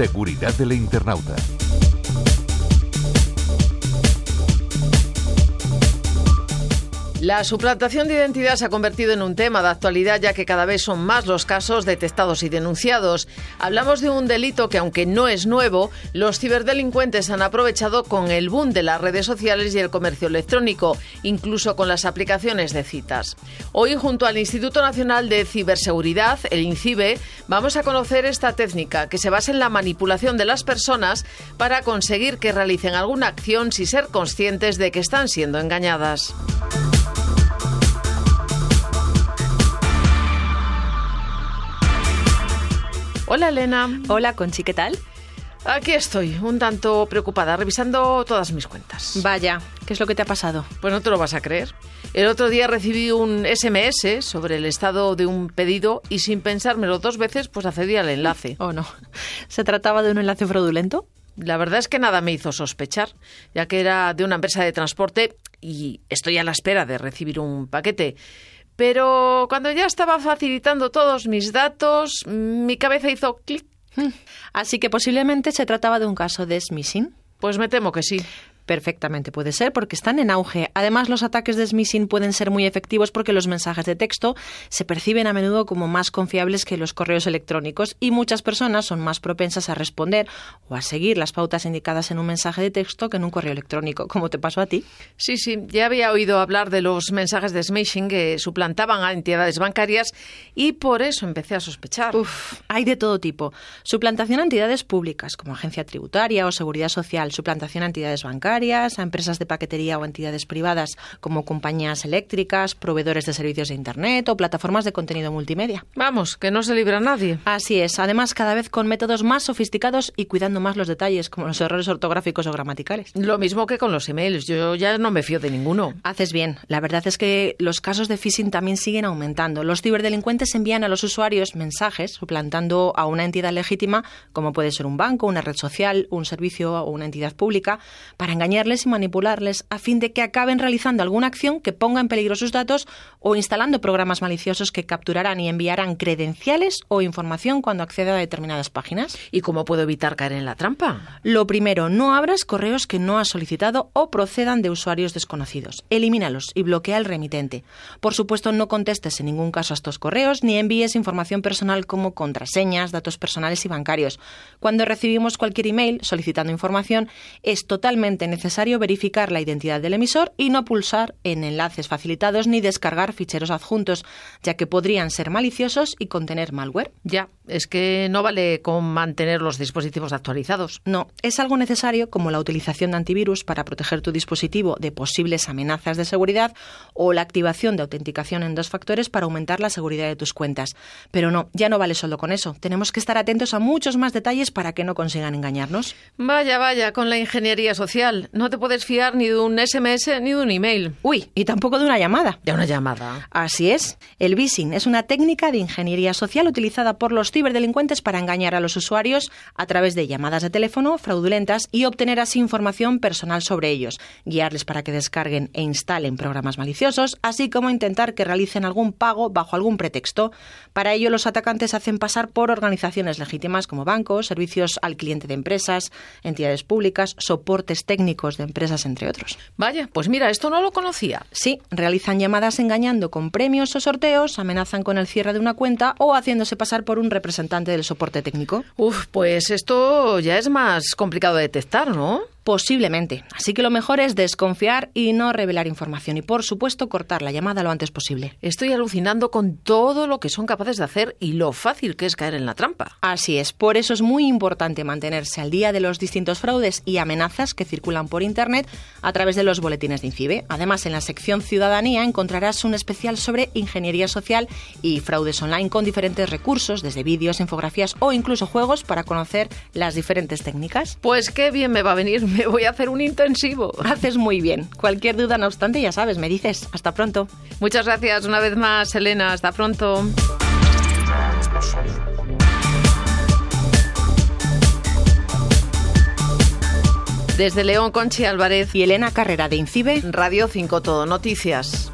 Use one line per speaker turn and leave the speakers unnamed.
Seguridad del internauta.
La suplantación de identidad se ha convertido en un tema de actualidad ya que cada vez son más los casos detectados y denunciados. Hablamos de un delito que aunque no es nuevo, los ciberdelincuentes han aprovechado con el boom de las redes sociales y el comercio electrónico, incluso con las aplicaciones de citas. Hoy junto al Instituto Nacional de Ciberseguridad, el INCIBE, vamos a conocer esta técnica que se basa en la manipulación de las personas para conseguir que realicen alguna acción sin ser conscientes de que están siendo engañadas. Hola Elena.
Hola Conchi, ¿qué tal?
Aquí estoy, un tanto preocupada, revisando todas mis cuentas.
Vaya, ¿qué es lo que te ha pasado?
Pues no te lo vas a creer. El otro día recibí un SMS sobre el estado de un pedido y sin pensármelo dos veces, pues accedí al enlace.
¿O no? ¿Se trataba de un enlace fraudulento?
La verdad es que nada me hizo sospechar, ya que era de una empresa de transporte y estoy a la espera de recibir un paquete. Pero cuando ya estaba facilitando todos mis datos, mi cabeza hizo clic.
Así que posiblemente se trataba de un caso de smishing.
Pues me temo que sí.
Perfectamente puede ser porque están en auge. Además, los ataques de smishing pueden ser muy efectivos porque los mensajes de texto se perciben a menudo como más confiables que los correos electrónicos y muchas personas son más propensas a responder o a seguir las pautas indicadas en un mensaje de texto que en un correo electrónico, como te pasó a ti.
Sí, sí, ya había oído hablar de los mensajes de smishing que suplantaban a entidades bancarias y por eso empecé a sospechar.
Uf, hay de todo tipo. Suplantación a entidades públicas como agencia tributaria o seguridad social, suplantación a entidades bancarias a empresas de paquetería o entidades privadas como compañías eléctricas, proveedores de servicios de Internet o plataformas de contenido multimedia.
Vamos, que no se libra nadie.
Así es, además cada vez con métodos más sofisticados y cuidando más los detalles, como los errores ortográficos o gramaticales.
Lo mismo que con los emails, yo ya no me fío de ninguno.
Haces bien, la verdad es que los casos de phishing también siguen aumentando. Los ciberdelincuentes envían a los usuarios mensajes suplantando a una entidad legítima, como puede ser un banco, una red social, un servicio o una entidad pública, para engañar y manipularles a fin de que acaben realizando alguna acción que ponga en peligro sus datos o instalando programas maliciosos que capturarán y enviarán credenciales o información cuando acceda a determinadas páginas.
¿Y cómo puedo evitar caer en la trampa?
Lo primero, no abras correos que no has solicitado o procedan de usuarios desconocidos. Elimínalos y bloquea el remitente. Por supuesto, no contestes en ningún caso a estos correos ni envíes información personal como contraseñas, datos personales y bancarios. Cuando recibimos cualquier email solicitando información, es totalmente necesario necesario verificar la identidad del emisor y no pulsar en enlaces facilitados ni descargar ficheros adjuntos, ya que podrían ser maliciosos y contener malware.
Ya, es que no vale con mantener los dispositivos actualizados.
No, es algo necesario como la utilización de antivirus para proteger tu dispositivo de posibles amenazas de seguridad o la activación de autenticación en dos factores para aumentar la seguridad de tus cuentas. Pero no, ya no vale solo con eso. Tenemos que estar atentos a muchos más detalles para que no consigan engañarnos.
Vaya, vaya, con la ingeniería social no te puedes fiar ni de un SMS ni de un email.
Uy, y tampoco de una llamada.
De una llamada.
Así es. El phishing es una técnica de ingeniería social utilizada por los ciberdelincuentes para engañar a los usuarios a través de llamadas de teléfono fraudulentas y obtener así información personal sobre ellos, guiarles para que descarguen e instalen programas maliciosos, así como intentar que realicen algún pago bajo algún pretexto. Para ello, los atacantes hacen pasar por organizaciones legítimas como bancos, servicios al cliente de empresas, entidades públicas, soportes técnicos de empresas, entre otros.
Vaya, pues mira, esto no lo conocía.
Sí, realizan llamadas engañando con premios o sorteos, amenazan con el cierre de una cuenta o haciéndose pasar por un representante del soporte técnico.
Uf, pues esto ya es más complicado de detectar, ¿no?
Posiblemente. Así que lo mejor es desconfiar y no revelar información y, por supuesto, cortar la llamada lo antes posible.
Estoy alucinando con todo lo que son capaces de hacer y lo fácil que es caer en la trampa.
Así es. Por eso es muy importante mantenerse al día de los distintos fraudes y amenazas que circulan por Internet a través de los boletines de INCIBE. Además, en la sección Ciudadanía encontrarás un especial sobre ingeniería social y fraudes online con diferentes recursos, desde vídeos, infografías o incluso juegos para conocer las diferentes técnicas.
Pues qué bien me va a venir me voy a hacer un intensivo.
Haces muy bien. Cualquier duda, no obstante, ya sabes, me dices. Hasta pronto.
Muchas gracias una vez más, Elena. Hasta pronto. Desde León, Conchi Álvarez
y Elena Carrera de Incibe,
Radio 5 Todo Noticias.